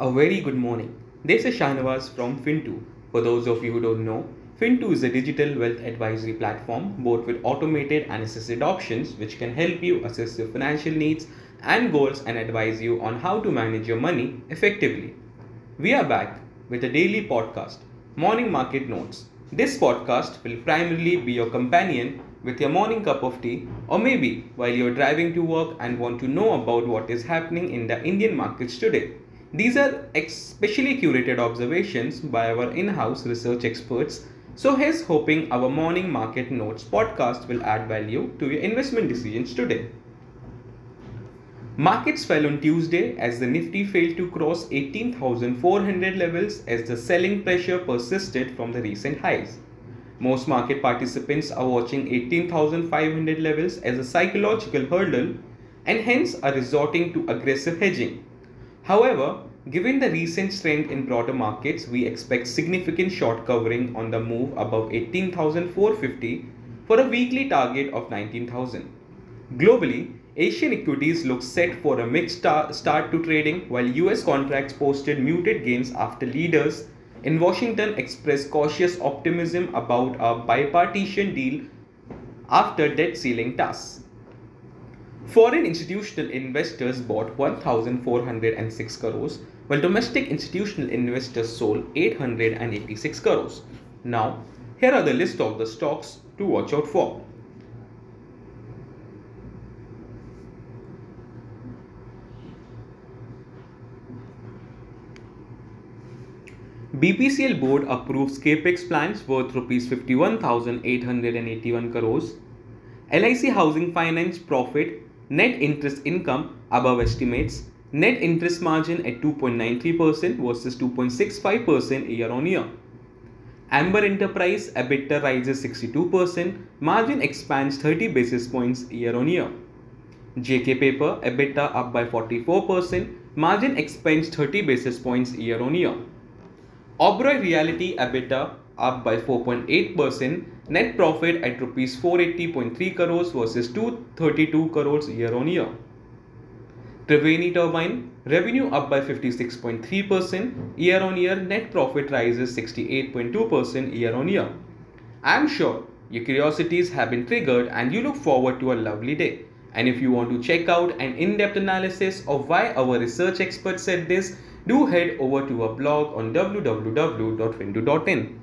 A very good morning. This is Shahnawaz from Fintoo. For those of you who don't know, Fintoo is a digital wealth advisory platform both with automated and assisted options which can help you assess your financial needs and goals and advise you on how to manage your money effectively. We are back with a daily podcast, Morning Market Notes. This podcast will primarily be your companion with your morning cup of tea, or maybe while you're driving to work and want to know about what is happening in the Indian markets today. These are especially curated observations by our in house research experts. So, here's hoping our morning market notes podcast will add value to your investment decisions today. Markets fell on Tuesday as the Nifty failed to cross 18,400 levels as the selling pressure persisted from the recent highs. Most market participants are watching 18,500 levels as a psychological hurdle and hence are resorting to aggressive hedging. However, given the recent strength in broader markets, we expect significant short covering on the move above 18,450 for a weekly target of 19,000. Globally, Asian equities look set for a mixed start to trading while US contracts posted muted gains after leaders in Washington expressed cautious optimism about a bipartisan deal after debt ceiling tasks. Foreign institutional investors bought 1,406 crores, while domestic institutional investors sold 886 crores. Now, here are the list of the stocks to watch out for. BPCL board approves capex plans worth rupees 51,881 crores. LIC Housing Finance profit net interest income above estimates. Net interest margin at 2.93% versus 2.65% year on year. Amber Enterprise EBITDA rises 62%, margin expands 30 basis points year on year. JK Paper EBITDA up by 44%, margin expands 30 basis points year on year. Oberoi Realty EBITDA up by 4.8%, net profit at rupees 480.3 crores versus 232 crores year on year. Triveni Turbine revenue up by 56.3% year on year, net profit rises 68.2% year on year. I am sure your curiosities have been triggered and you look forward to a lovely day. And if you want to check out an in-depth analysis of why our research experts said this, do head over to our blog on www.fintoo.in.